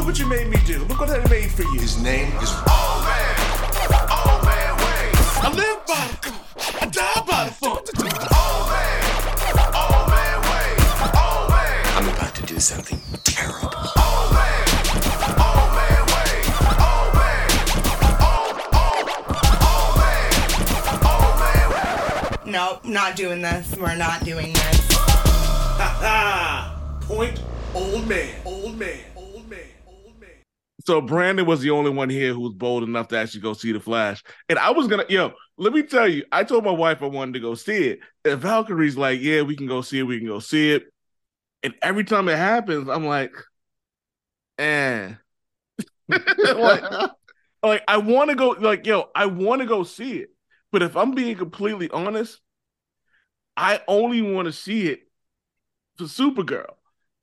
Look what you made me do. Look what I made for you. His name is Old man, old man Wayne. I live by the code. I die by the phone. Old man, old man Wayne. Old man, I'm about to do something terrible. old man, old man Wayne. Old man, old, old, old man, old man. Nope, not doing this. We're not doing this. Ah, point. Old man. Old man. So Brandon was the only one here who was bold enough to actually go see the Flash. And I was gonna, yo, let me tell you, I told my wife I wanted to go see it. And Valkyrie's like, yeah, we can go see it, we can go see it. And every time it happens, I'm like, eh. like, like I want to go, like, yo, I want to go see it. But if I'm being completely honest, I only want to see it for Supergirl.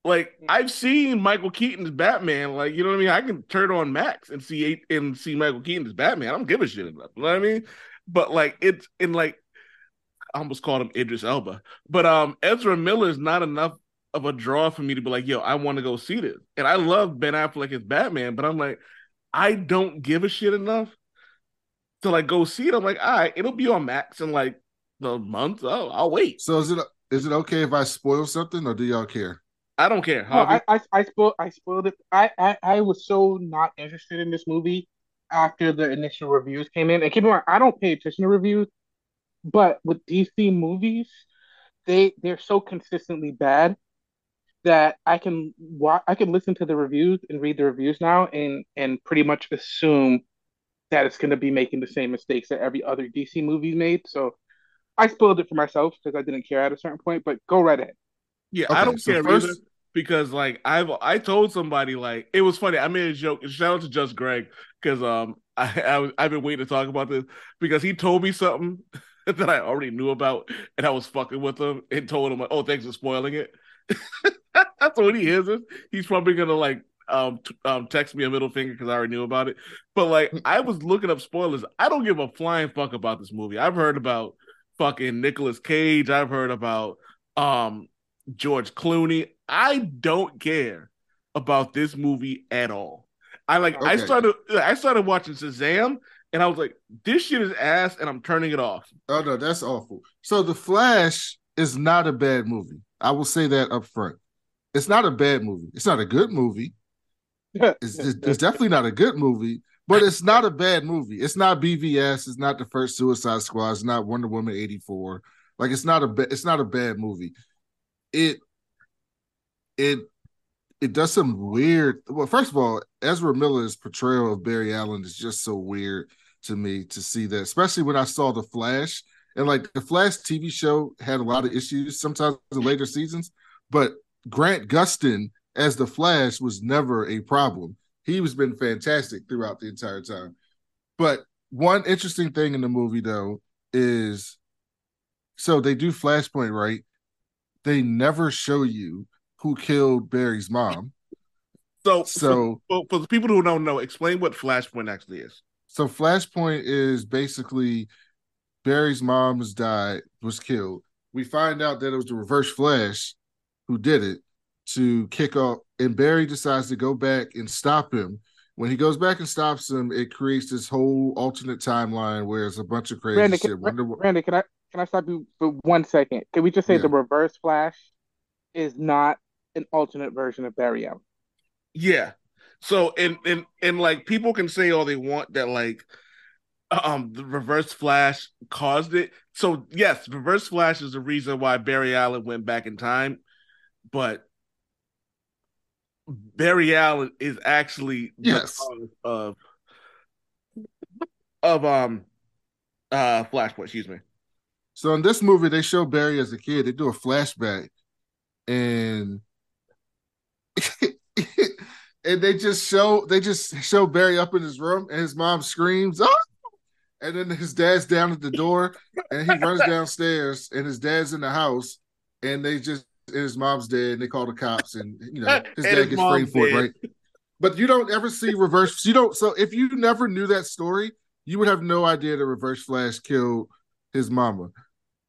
Like I've seen Michael Keaton's Batman. Like you know what I mean. I can turn on Max and see eight and see Michael Keaton's Batman. I don't give a shit enough. You know what I mean? But like it's in like I almost called him Idris Elba, but um Ezra Miller is not enough of a draw for me to be like, yo, I want to go see this. And I love Ben Affleck as Batman, but I'm like, I don't give a shit enough to like go see it. I'm like, all right, it'll be on Max in like the month. Oh, I'll wait. So is it is it okay if I spoil something, or do y'all care? I don't care. No, I, I I spoiled I spoiled it. I, I I was so not interested in this movie after the initial reviews came in. And keep in mind, I don't pay attention to reviews, but with DC movies, they they're so consistently bad that I can watch I can listen to the reviews and read the reviews now and and pretty much assume that it's going to be making the same mistakes that every other DC movie made. So I spoiled it for myself because I didn't care at a certain point. But go right ahead. Yeah, Okay, I don't so care first- either because like I've I told somebody like it was funny. I made a joke. Shout out to Just Greg because um I, I I've been waiting to talk about this because he told me something that I already knew about and I was fucking with him and told him like, oh thanks for spoiling it. That's when he hears this. He's probably gonna like um, t- um text me a middle finger because I already knew about it. But like I was looking up spoilers. I don't give a flying fuck about this movie. I've heard about fucking Nicolas Cage. I've heard about um George Clooney. I don't care about this movie at all. I like I started I started watching Shazam and I was like, this shit is ass and I'm turning it off. Oh no, that's awful. So the Flash is not a bad movie. I will say that up front. It's not a bad movie. It's not a good movie. It's, it's, it's definitely not a good movie, but it's not a bad movie. It's not BVS. It's not the first Suicide Squad. It's not Wonder Woman eighty four. Like it's not a ba- it's not a bad movie. It it it does some weird. Well, first of all, Ezra Miller's portrayal of Barry Allen is just so weird to me to see that, especially when I saw the Flash and like the Flash TV show had a lot of issues sometimes in later seasons, but Grant Gustin as the Flash was never a problem. He was been fantastic throughout the entire time. But one interesting thing in the movie though is so they do Flashpoint right. They never show you who killed Barry's mom. So So for, for the people who don't know, explain what Flashpoint actually is. So Flashpoint is basically Barry's mom's has died, was killed. We find out that it was the Reverse Flash who did it to kick off, and Barry decides to go back and stop him. When he goes back and stops him, it creates this whole alternate timeline where it's a bunch of crazy Brandon, shit. can, Wonder Wo- Brandon, can I can I stop you for one second? Can we just say Yeah. the Reverse Flash is not an alternate version of Barry Allen? Yeah. So and and and like people can say all they want that like um the reverse flash caused it. So yes, reverse flash is the reason why Barry Allen went back in time, but Barry Allen is actually the Yes. cause of of um uh flashpoint, excuse me. So in this movie, they show Barry as a kid. They do a flashback, and and they just show they just show Barry up in his room, and his mom screams, "Oh!" And then his dad's down at the door, and he runs downstairs, and his dad's in the house, and they just and his mom's dead, and they call the cops, and you know his dad his gets framed for it, right? But you don't ever see reverse. You don't. So if you never knew that story, you would have no idea that Reverse Flash killed his mama.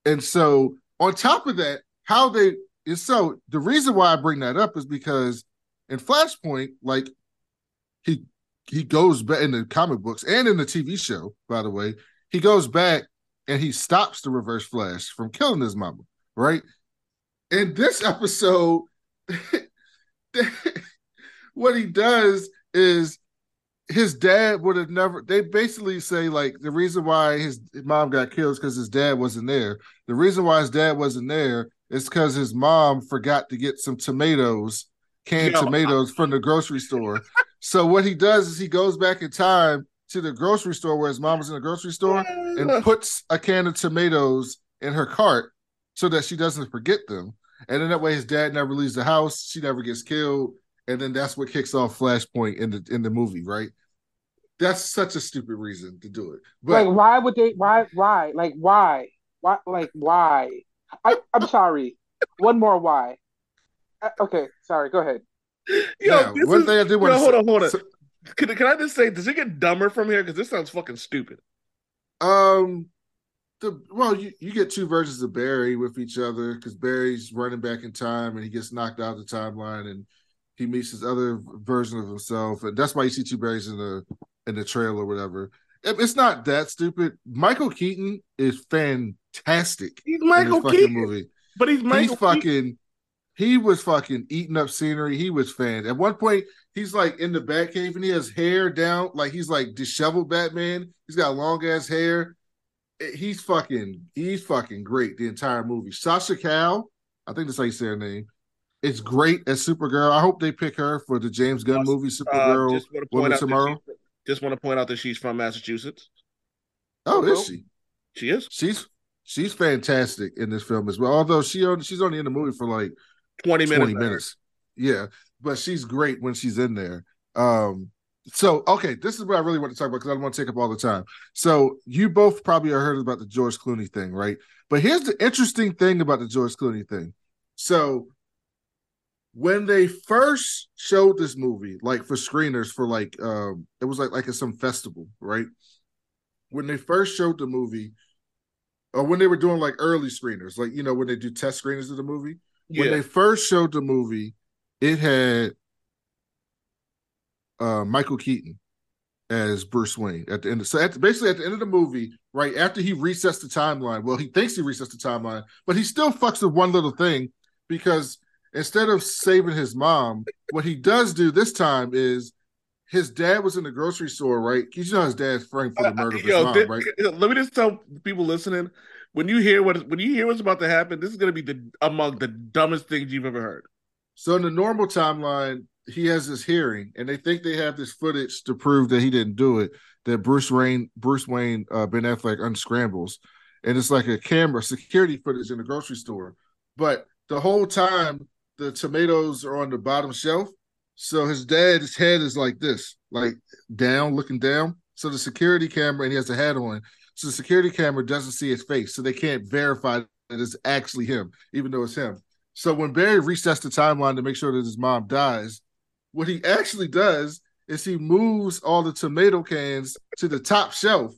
And so on top of that, how they is so the reason why I bring that up is because in Flashpoint, like he he goes back in the comic books and in the TV show, by the way, he goes back and he stops the reverse flash from killing his mama, right? In this episode, what he does is his dad would have never they basically say like the reason why his mom got killed is because his dad wasn't there. The reason why his dad wasn't there is because his mom forgot to get some tomatoes canned Yo. tomatoes from the grocery store. So what he does is he goes back in time to the grocery store where his mom was in the grocery store and puts a can of tomatoes in her cart so that she doesn't forget them. And then that way his dad never leaves the house. She never gets killed and then that's what kicks off Flashpoint in the in the movie, right? That's such a stupid reason to do it. But like, why would they? Why? Why? Like, why? Why? Like, why? I, I'm sorry. One more why. Uh, okay, sorry. Go ahead. Yo, now, this one is- thing I did want to hold on, hold on. so- Can, can I just say, does it get dumber from here? Because this sounds fucking stupid. um, the well, you, you get two versions of Barry with each other because Barry's running back in time and he gets knocked out of the timeline and he meets his other version of himself, and that's why you see two Barrys in the in the trail or whatever. It's not that stupid. Michael Keaton is fantastic He's Michael Keaton, movie. but he's Michael he's fucking Keaton. he was fucking eating up scenery. He was fan. At one point, he's like in the Batcave and he has hair down, like he's like disheveled Batman. He's got long ass hair. Eh, He's fucking he's fucking great the entire movie. Sasha Calle, I think that's how you say her name. It's great as Supergirl. I hope they pick her for the James Gunn movie Uh, Supergirl. just want to point out that Tomorrow. she's- just want to point out that she's from Massachusetts. oh, is she? She is She's she's fantastic in this film as well. Although she only, she's only in the movie for like twenty minutes. 20 minutes. Yeah, but she's great when she's in there. Um, so okay, this is what I really want to talk about because I don't want to take up all the time. So you both probably have heard about the George Clooney thing, right? But here's the interesting thing about the George Clooney thing. So when they first showed this movie, like for screeners, for like um, it was like like at some festival, right? When they first showed the movie, or when they were doing like early screeners, like you know when they do test screeners of the movie, when they first showed the movie, it had uh, Michael Keaton as Bruce Wayne at the end. Of, so at, basically, at the end of the movie, right after he resets the timeline, well, he thinks he resets the timeline, but he still fucks with one little thing because instead of saving his mom, what he does do this time is his dad was in the grocery store, right? You know his dad's framed for the murder of his Yo, mom, thi- right? let me just tell people listening: when you hear what when you hear what's about to happen, this is going to be the among the dumbest things you've ever heard. So in the normal timeline, he has this hearing, and they think they have this footage to prove that he didn't do it. That Bruce Wayne, Bruce Wayne, uh, Ben Affleck unscrambles, and it's like a camera security footage in the grocery store. But the whole time, the tomatoes are on the bottom shelf. So his dad's head is like this, like down, looking down. So the security camera, and he has a hat on. So the security camera doesn't see his face, so they can't verify that it's actually him, even though it's him. So when Barry resets the timeline to make sure that his mom dies, what he actually does is he moves all the tomato cans to the top shelf.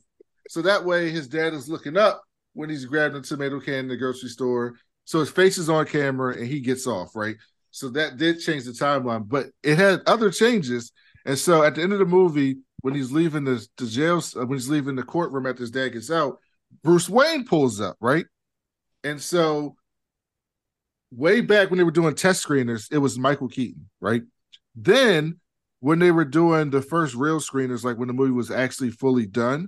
So that way his dad is looking up when he's grabbing a tomato can in the grocery store. So his face is on camera and he gets off, right? So that did change the timeline, but it had other changes. And so at the end of the movie, when he's leaving the, the jail, uh, when he's leaving the courtroom after his dad gets out, Bruce Wayne pulls up, right? And so way back when they were doing test screeners, it was Michael Keaton, right? Then when they were doing the first real screeners, like when the movie was actually fully done,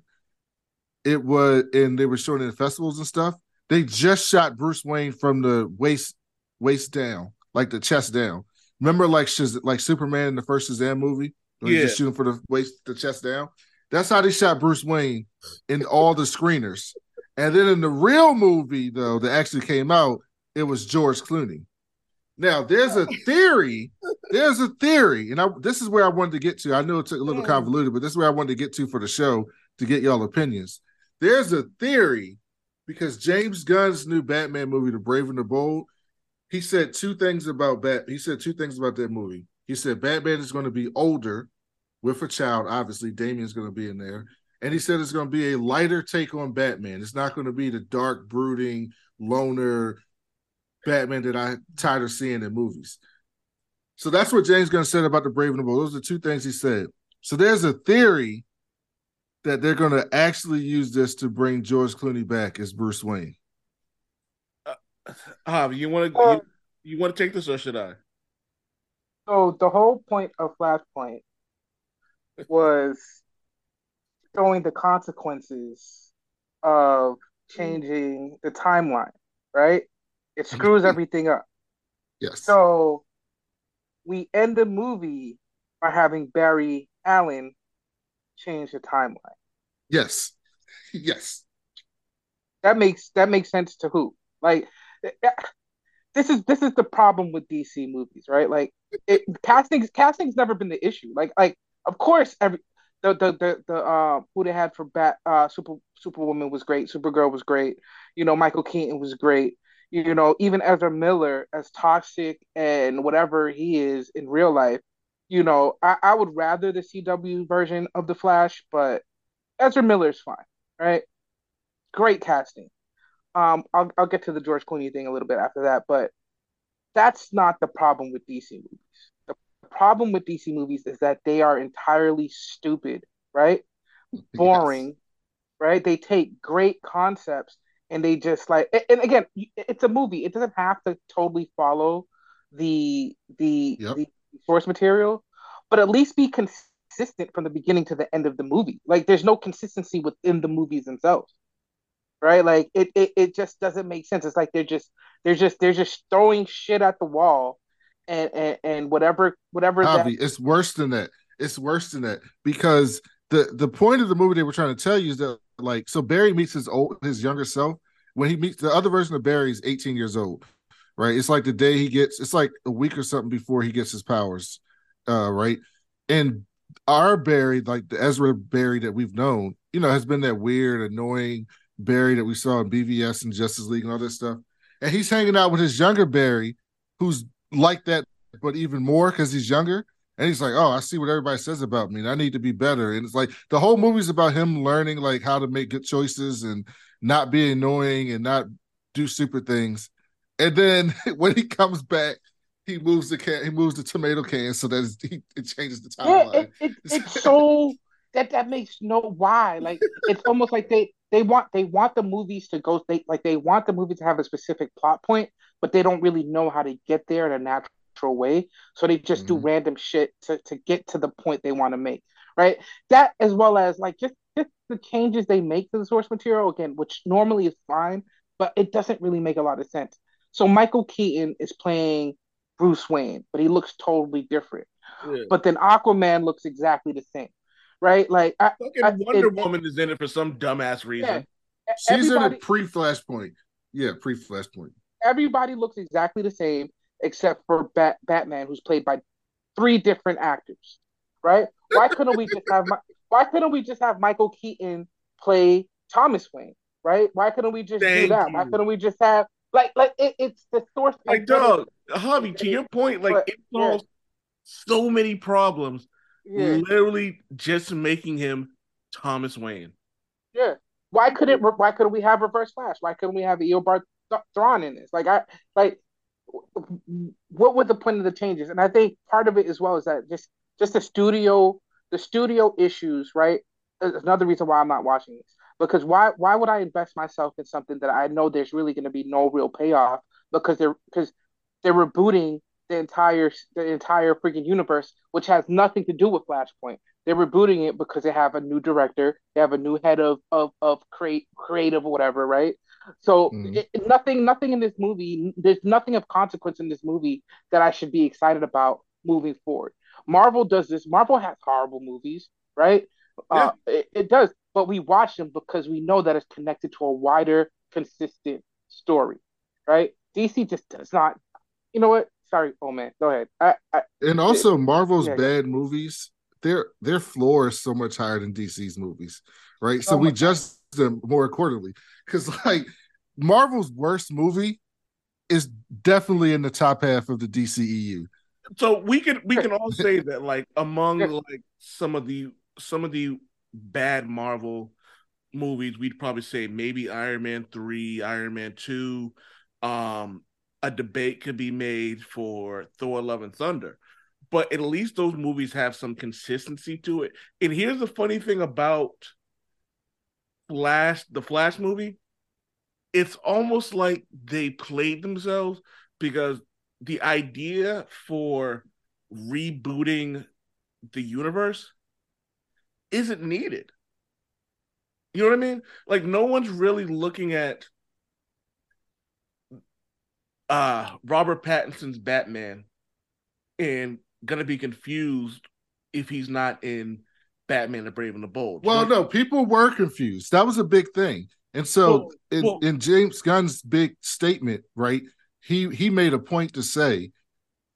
it was and they were showing it in festivals and stuff. They just shot Bruce Wayne from the waist waist down, like the chest down. Remember, like Shaz- like Superman in the first Shazam movie, when he's Yeah. just shooting for the waist, the chest down. That's how they shot Bruce Wayne in all the screeners. And then in the real movie, though, that actually came out, it was George Clooney. Now, there's a theory. There's a theory, and I, this is where I wanted to get to. I know it took a little mm. convoluted, but this is where I wanted to get to for the show to get y'all opinions. There's a theory because James Gunn's new Batman movie, The Brave and the Bold, he said two things about Bat. He said two things about that movie. He said Batman is going to be older with a child. Obviously, Damian's going to be in there, and he said it's going to be a lighter take on Batman. It's not going to be the dark, brooding, loner Batman that I tired of seeing in movies. So that's what James Gunn said about the Brave and the Bold. Those are the two things he said. So there's a theory that they're going to actually use this to bring George Clooney back as Bruce Wayne. Javi, you want to Uh, you, you want to take this or should I? So the whole point of Flashpoint was showing the consequences of changing the timeline, right? It screws everything up. Yes. So we end the movie by having Barry Allen change the timeline. yes. Yes. That makes that makes sense to who? Like eh, this is this is the problem with DC movies, right? Like it, casting's casting's never been the issue. Like like of course every the the the, the uh who they had for Bat uh Super Superwoman was great, Supergirl was great, you know, Michael Keaton was great. You know, even Ezra Miller as toxic and whatever he is in real life, you know, I, I would rather the CW version of the Flash, but Ezra Miller's fine, right? Great casting. Um, I'll I'll get to the George Clooney thing a little bit after that, but that's not the problem with DC movies. The problem with DC movies is that they are entirely stupid, right? Boring, right? They take great concepts and they just like and- and again, it's a movie. It doesn't have to totally follow the the Yep. the source material, but at least be consistent from the beginning to the end of the movie. Like there's no consistency within the movies themselves. Right? Like it it, it just doesn't make sense. It's like they're just they're just they're just throwing shit at the wall and and, and whatever whatever that it's worse than that. It's worse than that because the the point of the movie they were trying to tell you is that like so Barry meets his old his younger self when he meets the other version of Barry is 18 years old, right? It's like the day he gets it's like a week or something before he gets his powers, uh, right? And our Barry, like the Ezra Barry that we've known, you know, has been that weird, annoying Barry that we saw in BVS and Justice League and all that stuff. And he's hanging out with his younger Barry, who's like that, but even more because he's younger. And he's like, "Oh, I see what everybody says about me, and I need to be better." And it's like the whole movie's about him learning like how to make good choices and not be annoying and not do stupid things. And then when he comes back, he moves the can, he moves the tomato can so that he, it changes the Yeah, timeline. it, it, it's so that that makes no why. Like it's almost like they they want they want the movies to go they like they want the movie to have a specific plot point, but they don't really know how to get there in a natural way. So they just do Mhm. random shit to to get to the point they want to make. Right? That as well as like just just the changes they make to the source material again, which normally is fine, but it doesn't really make a lot of sense. So Michael Keaton is playing Bruce Wayne, but he looks totally different Yeah. but then Aquaman looks exactly the same, right? Like, I, Fucking I- Wonder it- Woman is in it for some dumbass reason. She's in everybody, a pre Flashpoint. Yeah, pre Flashpoint. everybody looks exactly the same except for Bat, Batman, who's played by three different actors, right? Why couldn't we just have Mi- Why couldn't we just have Michael Keaton play Thomas Wayne, right? Why couldn't we just do Thank that? Why couldn't we just have like like it, it's the source Like, dog, hobby. to your point, like But, it solves so many problems. Yeah. Literally just making him Thomas Wayne. Yeah. Why couldn't why couldn't we have Reverse Flash? Why couldn't we have Eobard Th- Thawne in this? Like I like what were the point of the changes? And I think part of it as well is that just just the studio the studio issues, right? another reason why I'm not watching this. Because why why would I invest myself in something that I know there's really going to be no real payoff because they're because they're rebooting the entire the entire freaking universe, which has nothing to do with Flashpoint. They're rebooting it because they have a new director, they have a new head of of of create creative whatever, right? So Mhm. it, nothing nothing in this movie, there's nothing of consequence in this movie that I should be excited about moving forward. Marvel does this. Marvel has horrible movies, right? Uh, it, it does, but we watch them because we know that it's connected to a wider, consistent story, right? DC just does not. You know what? Sorry, oh man, go ahead. I, I And also Marvel's Yeah, bad movies, their their floor is so much higher than DC's movies, right? So So we much judge them more accordingly. Because like Marvel's worst movie is definitely in the top half of the DCEU. So we can we can all say that like among like some of the some of the bad Marvel movies, we'd probably say maybe Iron Man three, Iron Man two. Um, a debate could be made for Thor: Love and Thunder, but at least those movies have some consistency to it. And here's the funny thing about Flash, the Flash movie, it's almost like they played themselves because the idea for rebooting the universe isn't needed. You know what I mean? Like no one's really looking at uh Robert Pattinson's Batman and gonna be confused if he's not in Batman the Brave and the Bold. Well, no, people were confused. That was a big thing. And so Well, in, well- in James Gunn's big statement, right? He he made a point to say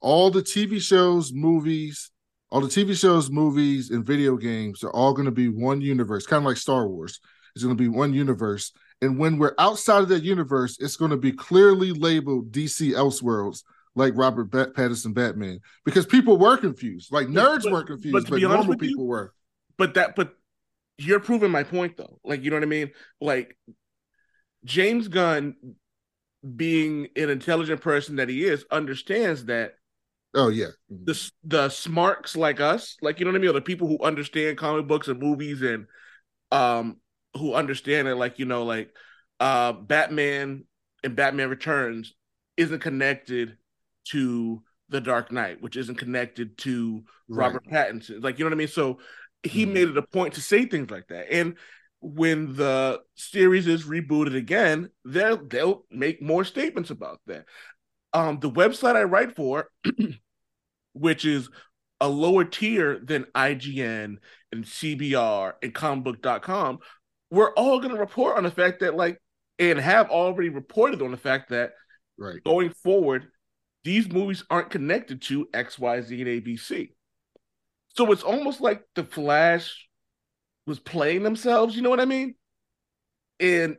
all the TV shows, movies, all the TV shows, movies, and video games are all going to be one universe, kind of like Star Wars. It's going to be one universe. And when we're outside of that universe, it's going to be clearly labeled DC Elseworlds, like Robert Bat- Pattinson Batman, because people were confused. Like nerds but- were but confused, but, be normal with you, people were. but that but you're proving my point though. Like you know what I mean? Like James Gunn being an intelligent person that he is understands that Oh yeah, the the smarks like us, like you know what I mean, or the people who understand comic books and movies and um who understand it, like you know, like uh Batman and Batman Returns isn't connected to the Dark Knight, which isn't connected to Robert Pattinson. Like you know what I mean? So he Mhm. made it a point to say things like that. And when the series is rebooted again, they'll they'll make more statements about that. Um, the website I write for, which is a lower tier than IGN and CBR and comicbook.com, we're all going to report on the fact that, like, and have already reported on the fact that right. going forward, these movies aren't connected to XYZ and ABC. So it's almost like the Flash was playing themselves, you know what I mean? And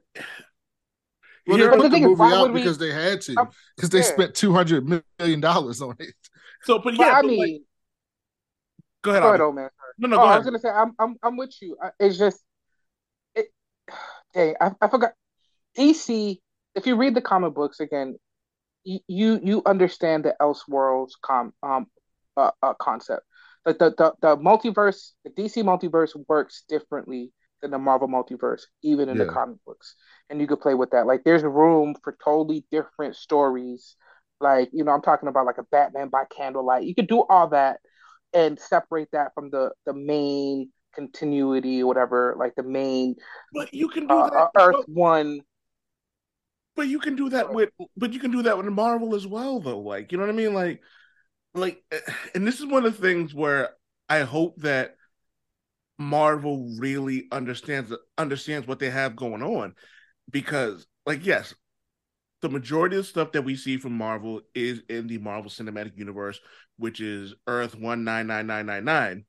Well, they But put the the, thing is, movie why out would we- because they had to, because they yeah. spent two hundred million dollars on it. so, but But yeah, I but, like, mean, go ahead. go ahead, old man. Sorry. No, no, oh, go I was gonna say I'm I'm I'm with you. I- It's just it. Dang, I, I forgot. DC. If you read the comic books again, you you, you understand the Elseworlds com um uh, uh concept. Like the, the the multiverse, the DC multiverse works differently than the Marvel multiverse, even in the comic books. And you could play with that. Like there's room for totally different stories. Like you know, I'm talking about like a Batman by candlelight. You could do all that and separate that from the the main continuity or whatever, like the main But you can do uh, that. uh, Earth One. But you can do that with but you can do that with Marvel as well though. Like, you know what I mean? Like like and this is one of the things where I hope that Marvel really understands understands what they have going on because like yes, the majority of the stuff that we see from Marvel is in the Marvel Cinematic Universe, which is Earth 199999.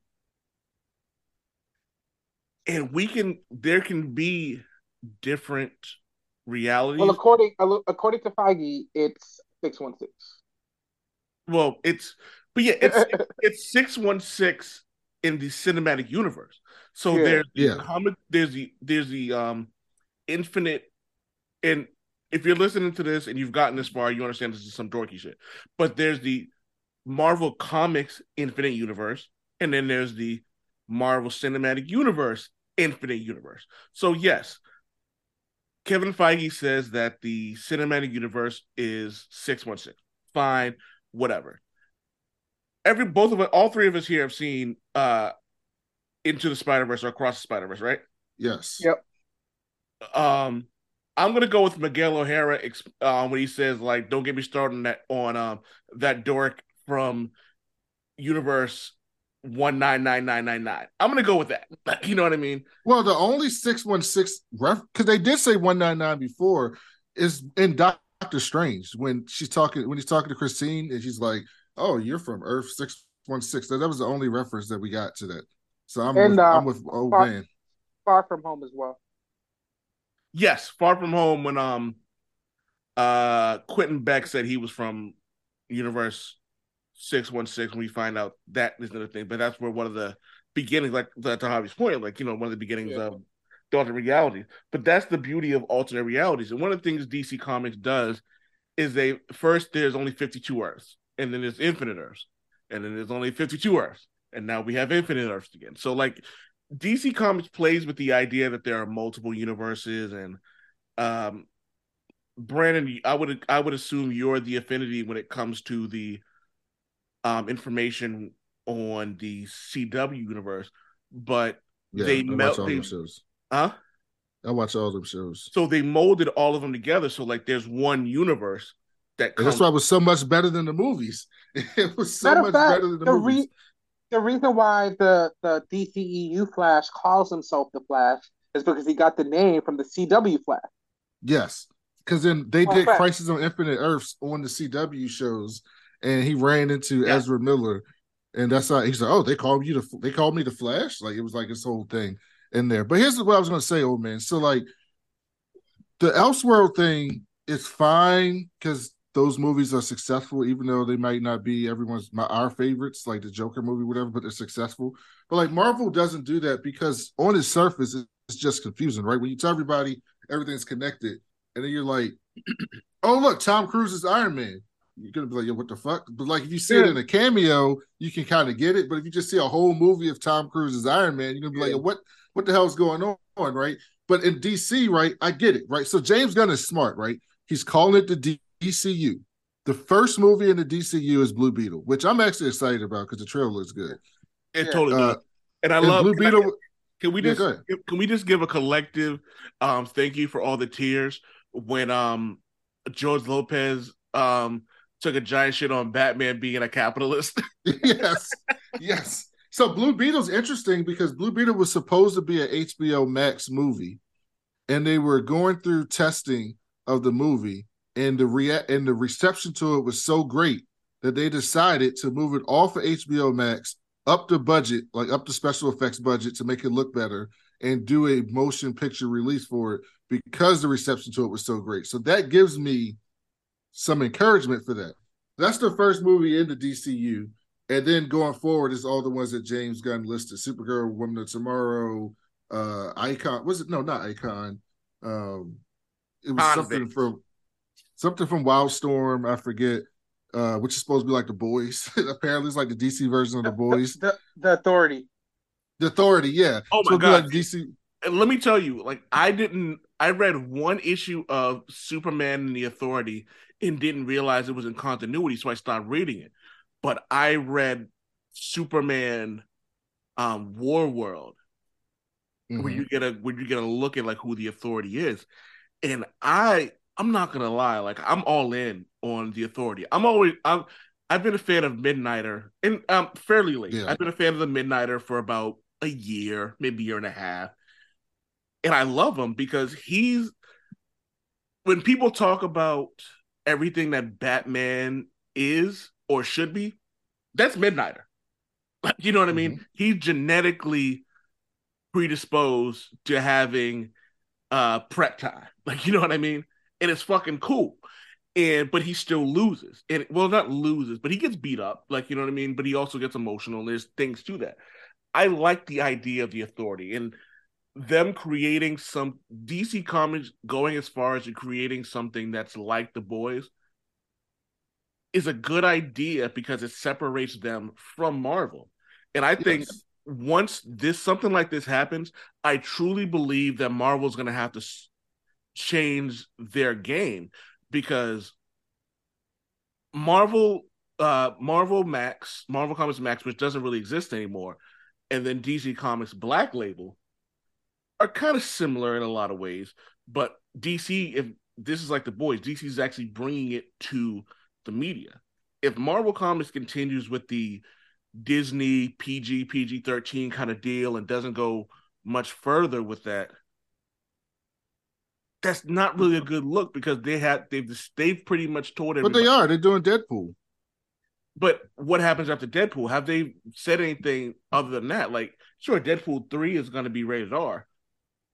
And we can there can be different realities. Well, according according to Feige, it's six one six. Well, it's but yeah, it's it's six one six in the cinematic universe. So Yeah. there's the Yeah. comic, there's the there's the um infinite, and if you're listening to this and you've gotten this far, you understand this is some dorky shit. But there's the Marvel Comics Infinite Universe, and then there's the Marvel Cinematic Universe Infinite Universe. So yes, Kevin Feige says that the cinematic universe is 616. Fine, whatever. Every both of us, all three of us here have seen uh Into the Spider-Verse or Across the Spider-Verse, right? Yes. Yep. Um I'm gonna go with Miguel O'Hara ex- uh, when he says like, "Don't get me started on that on um that dork from Universe one nine nine nine nine nine." I'm gonna go with that. You know what I mean? Well, the only six one six ref because they did say one nine nine before is in Doctor Strange when she's talking when he's talking to Christine and she's like, "Oh, you're from Earth six one six. That that was the only reference that we got to that. So I'm And, with, uh, I'm with old Far- man. Far from home as well. Yes, Far From Home when um uh Quentin Beck said he was from Universe 616 when we find out that is another thing. But that's where one of the beginnings, like to Javi's point, like you know, one of the beginnings Yeah. of the alternate reality. But that's the beauty of alternate realities. And one of the things DC Comics does is they first there's only 52 Earths, and then there's infinite Earths. and then there's only 52 Earths, and now we have infinite Earths again. So like DC Comics plays with the idea that there are multiple universes, and um, Brandon, I would I would assume you're the affinity when it comes to the um information on the CW universe, but Yeah, they melt they, huh? I watch all them shows. So they molded all of them together. So like there's one universe that comes. that's why it was so much better than the movies. It was so Matter much fact, better than the, the movies. re- the reason why the the DCEU Flash calls himself the Flash is because he got the name from the CW Flash. Yes, because then they Oh, did fact. Crisis on Infinite Earths on the CW shows, and he ran into Yeah. Ezra Miller, and that's how he's like, "Oh, they called you the they called me the Flash." Like it was like this whole thing in there. But here's what I was going to say, old man. So like, the Elseworld thing is fine because those movies are successful, even though they might not be everyone's my our favorites, like the Joker movie, whatever. But they're successful. But like Marvel doesn't do that because on its surface, it's just confusing, right? When you tell everybody everything's connected, and then you're like, "Oh, look, Tom Cruise is Iron Man." You're gonna be like, "Yo, what the fuck?" But like, if you see it in a cameo, you can kind of get it. But if you just see a whole movie of Tom Cruise as Iron Man, you're gonna be like, Yeah. "Yo, "What? What the hell's going on?" Right? But in DC, right, I get it, right? So James Gunn is smart, right? He's calling it the DCU. The first movie in the DCU is Blue Beetle, which I'm actually excited about because the trailer looks good. it Yeah. totally Uh. And I and love Blue can I- Beetle. Can we just go ahead. can we just give a collective um thank you for all the tears when um George Lopez um took a giant shit on Batman being a capitalist. yes, yes. So Blue Beetle's interesting because Blue Beetle was supposed to be an HBO Max movie, and they were going through testing of the movie, and the rea- and the reception to it was so great that they decided to move it off of HBO Max, up the budget, like up the special effects budget to make it look better, and do a motion picture release for it because the reception to it was so great. So that gives me some encouragement for that. That's the first movie in the DCU. And then going forward is all the ones that James Gunn listed: Supergirl, Woman of Tomorrow, uh, Icon. Was it no, not Icon. Um, it was something from something from Wildstorm. I forget. Uh, which is supposed to be like the boys. Apparently, it's like the DC version of the boys. The, the Authority. The Authority, yeah. Oh my Supposed God. like DC. and let me tell you, like I didn't I read one issue of Superman and the Authority and didn't realize it was in continuity, so I stopped reading it. But I read Superman um War World where Mhm. you get a where you get a look at like who the authority is. And I I'm not gonna lie, like I'm all in on the authority. I'm always I'm I've been a fan of Midnighter and um fairly late. Yeah. I've been a fan of the Midnighter for about a year, maybe a year and a half. And I love him because he's when people talk about everything that Batman is or should be, that's Midnighter. You know what I mean? He's genetically predisposed to having uh prep time. Like you know what I mean? And it's fucking cool. And but he still loses. And well not loses, but he gets beat up, like you know what I mean? But he also gets emotional. There's things to that. I like the idea of the authority and them creating some DC Comics going as far as creating something that's like the boys is a good idea because it separates them from Marvel. And I think Yes. once this something like this happens, I truly believe that Marvel's going to have to change their game because Marvel uh Marvel Max, Marvel Comics Max which doesn't really exist anymore, and then DC Comics Black Label are kind of similar in a lot of ways, but DC if this is like the boys, DC is actually bringing it to the media. If Marvel Comics continues with the Disney PG PG 13 kind of deal and doesn't go much further with that, that's not really a good look because they had they've they've pretty much told everybody. But they are. They're doing Deadpool. But what happens after Deadpool? Have they said anything other than that? Like, sure, Deadpool three is going to be rated R,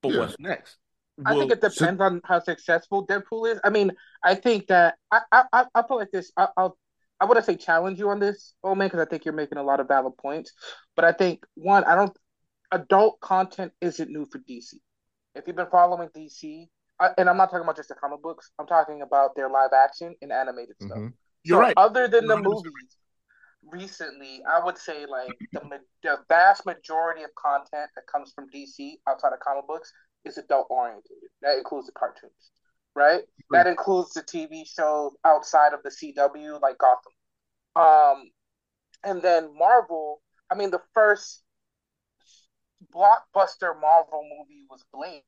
but Yeah. what's next? I think it depends on how successful Deadpool is. I mean, I think that I I I, I feel like this. I, I'll I wouldn't say challenge you on this, oh man, because I think you're making a lot of valid points. But I think one, I don't. Adult content isn't new for DC. If you've been following DC, I, and I'm not talking about just the comic books, I'm talking about their live action and animated stuff. Mhm. You're So right. Other than the 100% movies, recently, I would say like the the vast majority of content that comes from DC outside of comic books is adult oriented. That includes the cartoons, right? That includes the TV shows outside of the CW, like Gotham. Um, and then Marvel. I mean, the first blockbuster Marvel movie was Blade,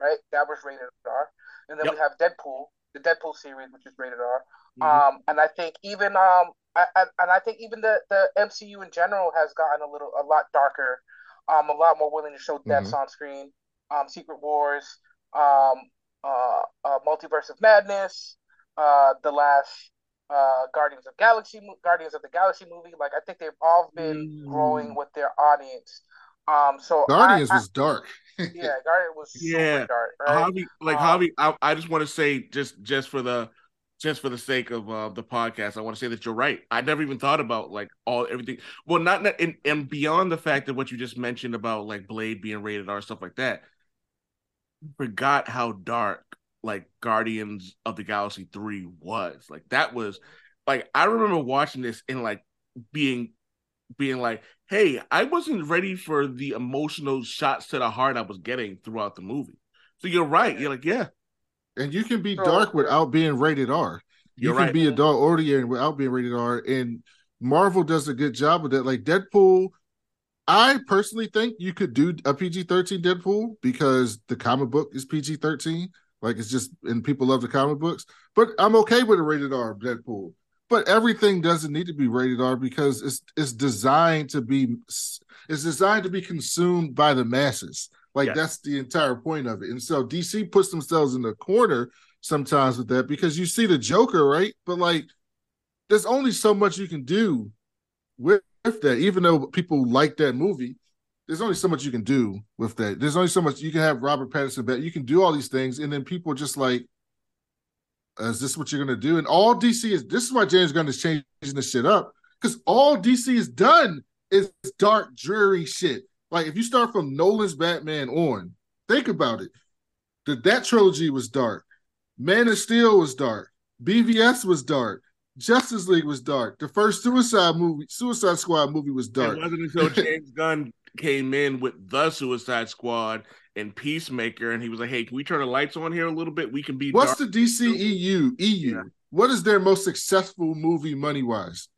right? That was rated R. And then Yep. we have Deadpool, the Deadpool series, which is rated R. Mhm. Um, and I think even um, I, I, and I think even the the MCU in general has gotten a little a lot darker, um, a lot more willing to show deaths on screen. Um, Secret Wars, um, uh, uh, Multiverse of Madness, uh, the last uh Guardians of Galaxy Guardians of the Galaxy movie. Like I think they've all been Mm. growing with their audience. Um, so Guardians I, I- was dark. Yeah, Guardian was Yeah. dark, right? Like Um, Javi, I, I just want to say just just for the just for the sake of uh, the podcast, I want to say that you're right. I never even thought about like all everything. Well, not not- and, and beyond the fact that what you just mentioned about like Blade being rated R stuff like that. Forgot how dark like Guardians of the Galaxy three was. Like that was like I remember watching this and like being being like, hey, I wasn't ready for the emotional shots to the heart I was getting throughout the movie. So you're right. You're like, yeah, And you can be So- dark without being rated R. You you're can right. be adult oriented without being rated R. And Marvel does a good job with that. Like Deadpool, I personally think you could do a PG 13 Deadpool because the comic book is PG 13. Like it's just, and people love the comic books. But I'm okay with a rated R Deadpool. But everything doesn't need to be rated R because it's it's designed to be it's designed to be consumed by the masses. Like Yes. that's the entire point of it. And so DC puts themselves in the corner sometimes with that because you see the Joker, right? But like, there's only so much you can do with, with that. Even though people like that movie, there's only so much you can do with that. There's only so much you can have Robert Pattinson back. You can do all these things, and then people just like, Uh, "Is this what you're gonna do?" And all DC is this is why James Gunn is changing this shit up because all DC has done is dark, dreary shit. Like if you start from Nolan's Batman on, think about it. That that trilogy was dark. Man of Steel was dark. BVS was dark. Justice League was dark. The first Suicide movie, Suicide Squad movie was dark. It wasn't until James Gunn came in with the Suicide Squad and Peacemaker, and he was like, "Hey, can we turn the lights on here a little bit? We can be What's dark." the DCEU? EU. Yeah. What is their most successful movie money wise?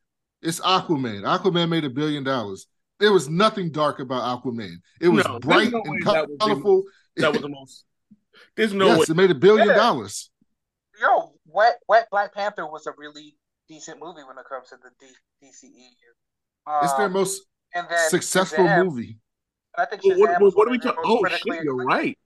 It's Aquaman. Aquaman made a billion dollars. There was nothing dark about Aquaman. It was No, bright no and way that was the- colorful. that was the most. There's no yes, way. it made a billion Yeah. dollars. Yo, Wet Wet Black Panther was a really decent movie when it comes to the D- DCEU. Um, It's their most and then successful Shazam, movie. I think What, what, Shazam what, what are we talking? Oh shit, you're acclaimed- right.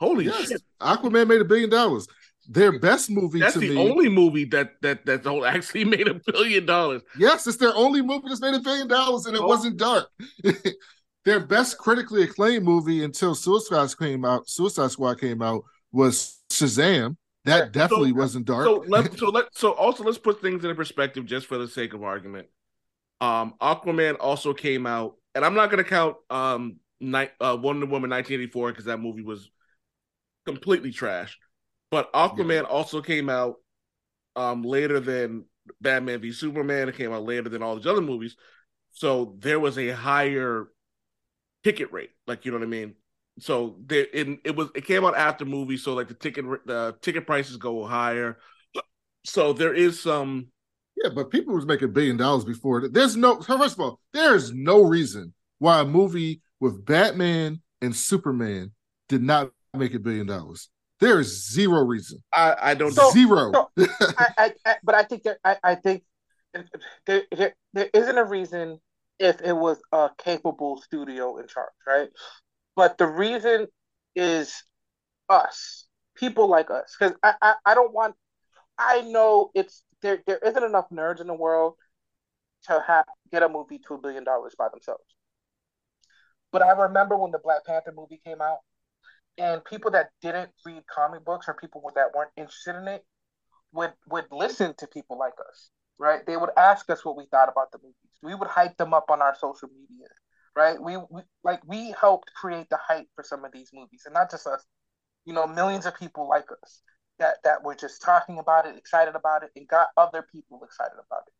Holy Yes, shit! Aquaman made a billion dollars. Their best movie That's to the me. only movie that that that whole actually made a billion dollars. Yes, it's their only movie that's made a billion dollars, and it Oh. wasn't dark. their best critically acclaimed movie until Suicide Squad came out, Suicide Squad came out, was Shazam. That Yeah. definitely So- wasn't dark. So let so let so also let's put things in perspective just for the sake of argument. Um, Aquaman also came out, and I'm not gonna count um night uh Wonder Woman 1984 because that movie was completely trash. But Aquaman also came out um later than Batman v Superman. It came out later than all these other movies, so there was a higher ticket rate. Like you know what I mean. So there, it, it was it came out after movie, so like the ticket the ticket prices go higher. So there is some yeah, but people was making billion dollars before. There's no first of all, there is no reason why a movie with Batman and Superman did not make a billion dollars. There is zero reason. I I don't So- zero. so- I, I, I, but I think that I, I think there, there, there isn't a reason if it was a capable studio in charge, right? But the reason is us, people like us, because I, I, I don't want. I know it's there. There isn't enough nerds in the world to have get a movie to a billion dollars by themselves. But I remember when the Black Panther movie came out, and people that didn't read comic books or people that weren't interested in it would would listen to people like us, right? They would ask us what we thought about the movies. We would hype them up on our social media, right? We, we like we helped create the hype for some of these movies, and not just us. You know, millions of people like us that that were just talking about it, excited about it, and got other people excited about it.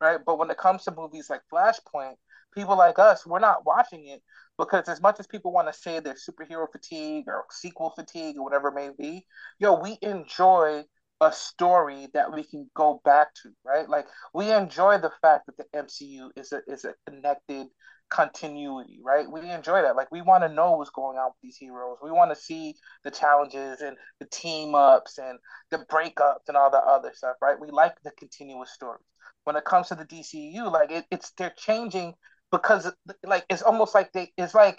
right? But when it comes to movies like Flashpoint, people like us, we're not watching it because as much as people want to say there's superhero fatigue or sequel fatigue or whatever it may be, yo, we enjoy a story that we can go back to, right? Like we enjoy the fact that the MCU is a is a connected continuity, right? We enjoy that. Like we want to know what's going on with these heroes. We want to see the challenges and the team ups and the breakups and all the other stuff, right? We like the continuous stories. When it comes to the DCU, like it, it's they're changing because like it's almost like they it's like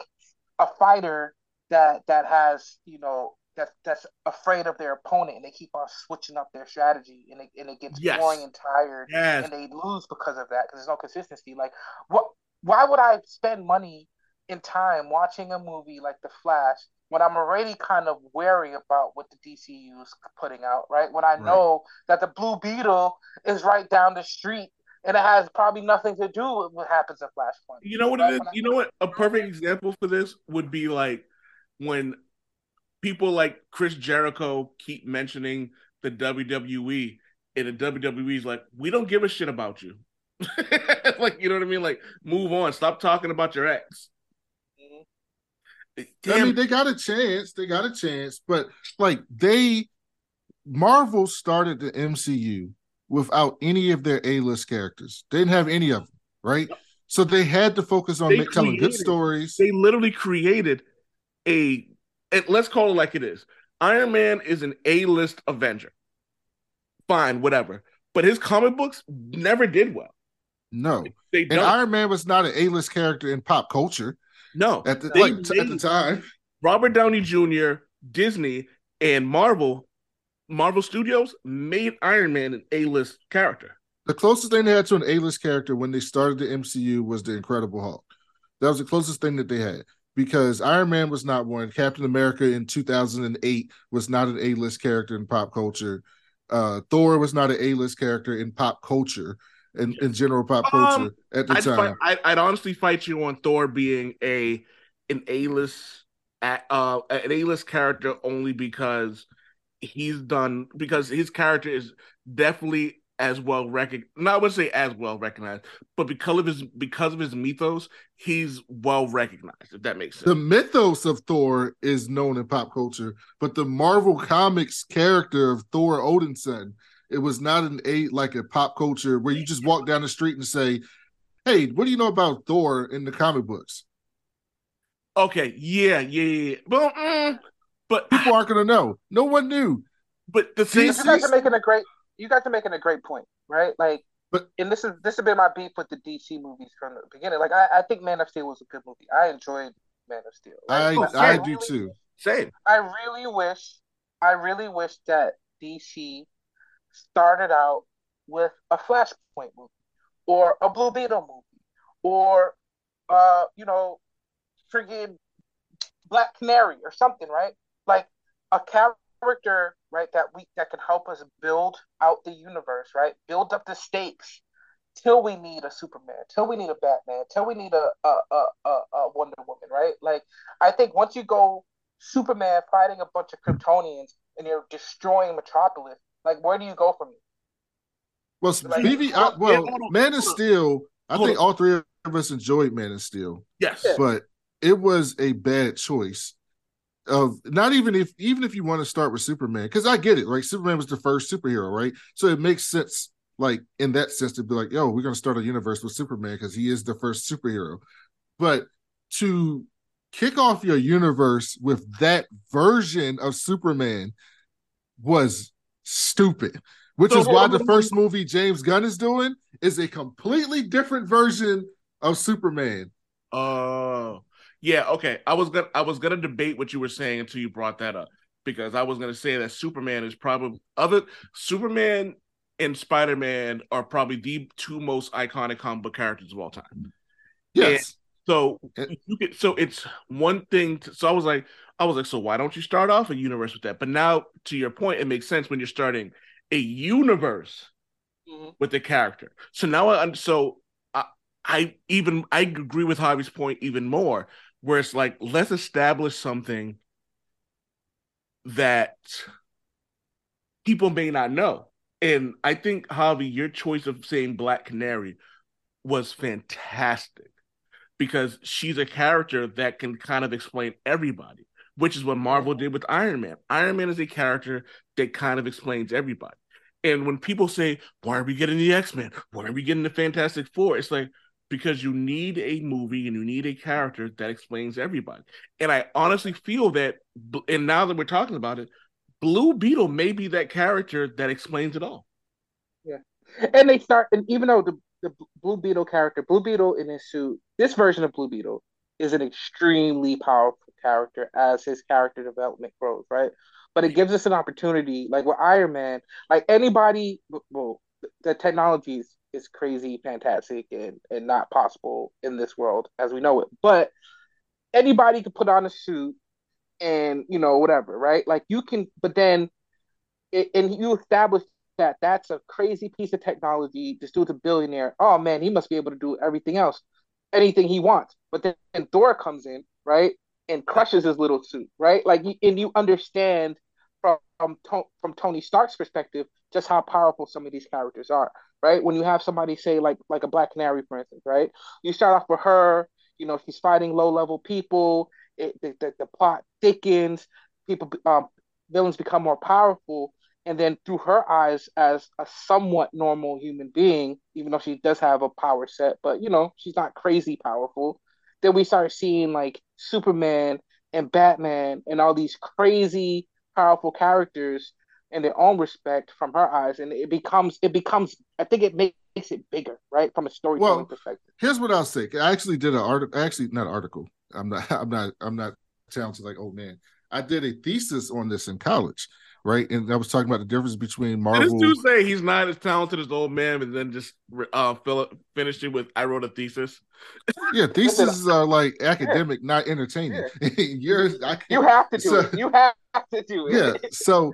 a fighter that that has you know that's that's afraid of their opponent and they keep on switching up their strategy and it, and it gets Yes. boring and tired Yes. and they lose because of that because there's no consistency like what why would i spend money and time watching a movie like the flash when i'm already kind of wary about what the dcu is putting out right when i Right. know that the blue beetle is right down the street and it has probably nothing to do with what happens in flashpoint You know what Right, it is? when You know what? A perfect example for this would be like when people like Chris Jericho keep mentioning the WWE, and the WWE is like, we don't give a shit about you. like, you know what I mean? Like, move on. Stop talking about your ex. Mhm. I mean, they got a chance. They got a chance, but like they, Marvel started the MCU without any of their A-list characters. They didn't have any of them, right? So they had to focus on They telling good stories. they literally created a, and let's call it like it is. Iron Man is an A-list Avenger. Fine, whatever. But his comic books never did well. No, They and. Iron Man was not an A-list character in pop culture no. at the They like t- at the time. Robert Downey Jr., Disney, and Marvel, Marvel Studios made Iron Man an A-list character. The closest thing they had to an A-list character when they started the MCU was the Incredible Hulk. That was the closest thing that they had because Iron Man was not one. Captain America in 2008 was not an A-list character in pop culture. Uh, Thor was not an A-list character in pop culture in, in general pop Um, culture at the I'd, time. fight, I'd, honestly fight you on Thor being a an A-list uh an A-list character only because he's done because his character is definitely as well recognized. Not I would say as well recognized, but because of his because of his mythos, he's well recognized. If that makes sense. the mythos of Thor is known in pop culture, but the Marvel Comics character of Thor Odinson, it was not an eight like a pop culture where you just walk down the street and say, "Hey, what do you know about Thor in the comic books?" okay, yeah, yeah, yeah. Well, mm, but People aren't going to know. No one knew. but the thing you guys are making a great you guys are making a great point right like But- and this is this has been my beef with the dc movies from the beginning like i, I think man of steel was a good movie i enjoyed man of steel I Like, but I do really- too. same. i really wish i really wish that dc started out with a flashpoint movie or a blue beetle movie or uh you know friggin' black canary or something right like a character right that we that can help us build out the universe right build up the stakes till we need a superman till we need a batman till we need a a, a, a, a wonder woman right like i think once you go superman fighting a bunch of kryptonians and you're destroying metropolis like where do you go from here Well, Like- BB, I, well, yeah, Man of hold. Steel. I think all three of us enjoyed Man of Steel. Yes. But it was a bad choice of not even if even if you want to start with Superman because I get it right Superman was the first superhero right? So it makes sense like in that sense to be like yo we're gonna start a universe with Superman because he is the first superhero. But to kick off your universe with that version of Superman was stupid which is why the first movie James Gunn is doing is a completely different version of Superman. Oh, yeah. Okay. I was gonna I was gonna debate what you were saying until you brought that up because I was gonna say that Superman is probably other Superman and Spider Man are probably the two most iconic comic book characters of all time. yes So you get so it's one thing. To, so I was like, I was like, so why don't you start off a universe with that? But now, to your point, it makes sense when you're starting a universe Mhm. with the character. So now I un- so I, I even I agree with Javi's point even more, where it's like let's establish something that people may not know. And I think Javi, your choice of saying Black Canary was fantastic because she's a character that can kind of explain everybody, which is what Marvel did with Iron Man. Iron Man is a character that kind of explains everybody. And when people say, why are we getting the X Men? Why are we getting the Fantastic Four? It's like, because you need a movie and you need a character that explains everybody. And I honestly feel that, and now that we're talking about it, Blue Beetle may be that character that explains it all. Yeah. And they start, and even though the, the Blue Beetle character, Blue Beetle in his suit, this version of Blue Beetle is an extremely powerful character as his character development grows, right? But it gives us an opportunity, like with Iron Man, like anybody, well, the technology is, is crazy, fantastic, and, and not possible in this world as we know it. But anybody could put on a suit and, you know, whatever, right? Like you can, but then, it, and you establish that that's a crazy piece of technology. This dude's a billionaire. Oh man, he must be able to do everything else, anything he wants. But then Thor comes in, right? and crushes his little suit, right? Like, and you understand from from, from Tony Stark's perspective just how powerful some of these characters are, right? When you have somebody say like like a Black Canary, for instance, right? You start off with her, you know, she's fighting low level people. It, the, the, the plot thickens. People, um, villains become more powerful, and then through her eyes as a somewhat normal human being, even though she does have a power set, but you know, she's not crazy powerful then we start seeing like Superman and Batman and all these crazy powerful characters in their own respect from her eyes, and it becomes it becomes I think it makes it bigger, right, from a storytelling Well, perspective. Here's what I'll say. I actually did an article. Actually, not an article. I'm not. I'm not. I'm not talented like old man. I did a thesis on this in college, right? And I was talking about the difference between Did Marvel. this dude say he's not as talented as the old man, and then just uh, fill it, finished it with "I wrote a thesis." Yeah, theses are like academic, not entertaining. Yours, I can't. You have to do So- it. You have to do it. yeah so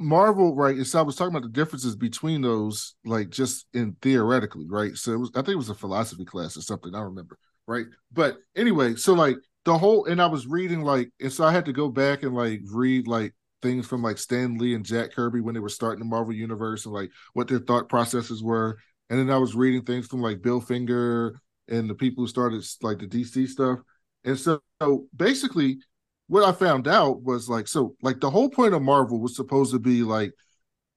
marvel right and so i was talking about the differences between those like just in theoretically right? So it was i think it was a philosophy class or something i don't remember right? But anyway so like the whole and i was reading like and so i had to go back and like read like things from like stan lee and jack kirby when they were starting the marvel universe and like what their thought processes were. And then i was reading things from like bill finger and the people who started like the dc stuff. And so, so basically what I found out was like so like the whole point of Marvel was supposed to be like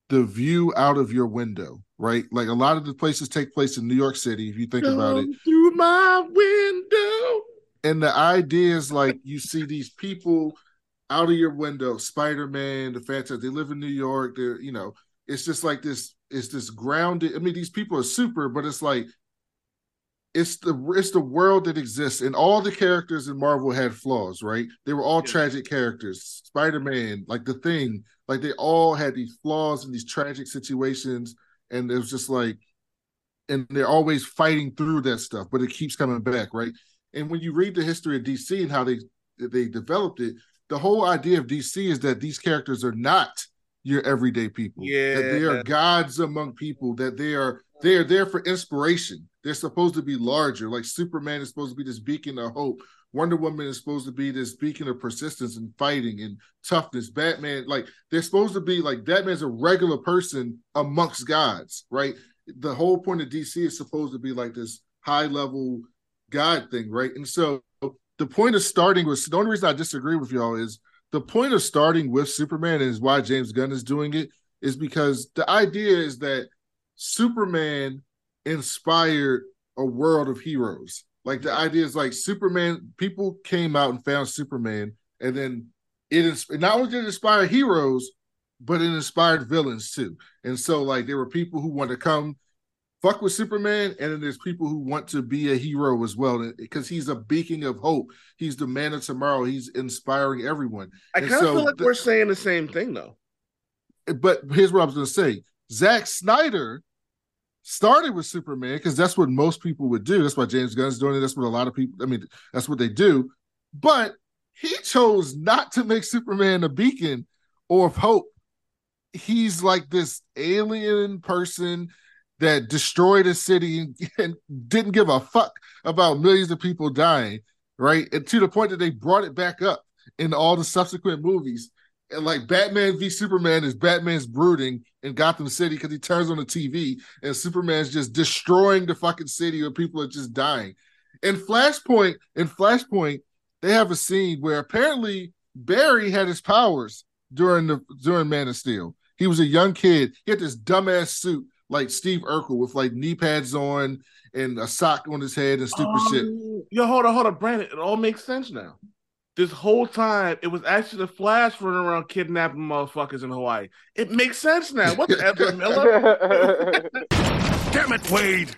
the view out of your window, right? Like a lot of the places take place in New York City, if you think about it. Through my window. And the idea is like you see these people out of your window, Spider-Man, the Fantastic, they live in New York, they're, you know, it's just like this, it's this grounded. I mean, these people are super, but it's like it's the it's the world that exists, and all the characters in Marvel had flaws, right? They were all Yeah. tragic characters. Spider Man, like the Thing, like they all had these flaws and these tragic situations, and it was just like, and they're always fighting through that stuff, but it keeps coming back, right? And when you read the history of DC and how they they developed it, the whole idea of DC is that these characters are not your everyday people. Yeah. That they are gods among people, that they are they are there for inspiration. They're supposed to be larger. Like Superman is supposed to be this beacon of hope. Wonder Woman is supposed to be this beacon of persistence and fighting and toughness. Batman, like they're supposed to be like Batman's a regular person amongst gods, right? The whole point of DC is supposed to be like this high level God thing, right? And so the point of starting with the only reason I disagree with y'all is the point of starting with Superman is why James Gunn is doing it is because the idea is that Superman inspired a world of heroes. Like the idea is like Superman, people came out and found Superman, and then it is not only did it inspire heroes, but it inspired villains too. And so like there were people who want to come fuck with Superman, and then there's people who want to be a hero as well because he's a beacon of hope. He's the man of tomorrow. He's inspiring everyone. I kind of so feel like the- we're saying the same thing though. but here's what I was going to say: Zack Snyder started with Superman because that's what most people would do. That's why James Gunn's doing it. That's what a lot of people. I mean, that's what they do. But he chose not to make Superman a beacon or of hope. He's like this alien person that destroyed a city and, and didn't give a fuck about millions of people dying, right? And to the point that they brought it back up in all the subsequent movies and like Batman v Superman is Batman's brooding in Gotham City because he turns on the TV and Superman's just destroying the fucking city where people are just dying. In Flashpoint, in Flashpoint, they have a scene where apparently Barry had his powers during the during Man of Steel. He was a young kid. He had this dumbass suit like Steve Urkel with like knee pads on and a sock on his head and stupid shit. Oh, Yo, hold on, hold on, Brandon. It all makes sense now. This whole time, it was actually the Flash running around kidnapping motherfuckers in Hawaii. It makes sense now. What the Ezra Miller? Damn it, Wade.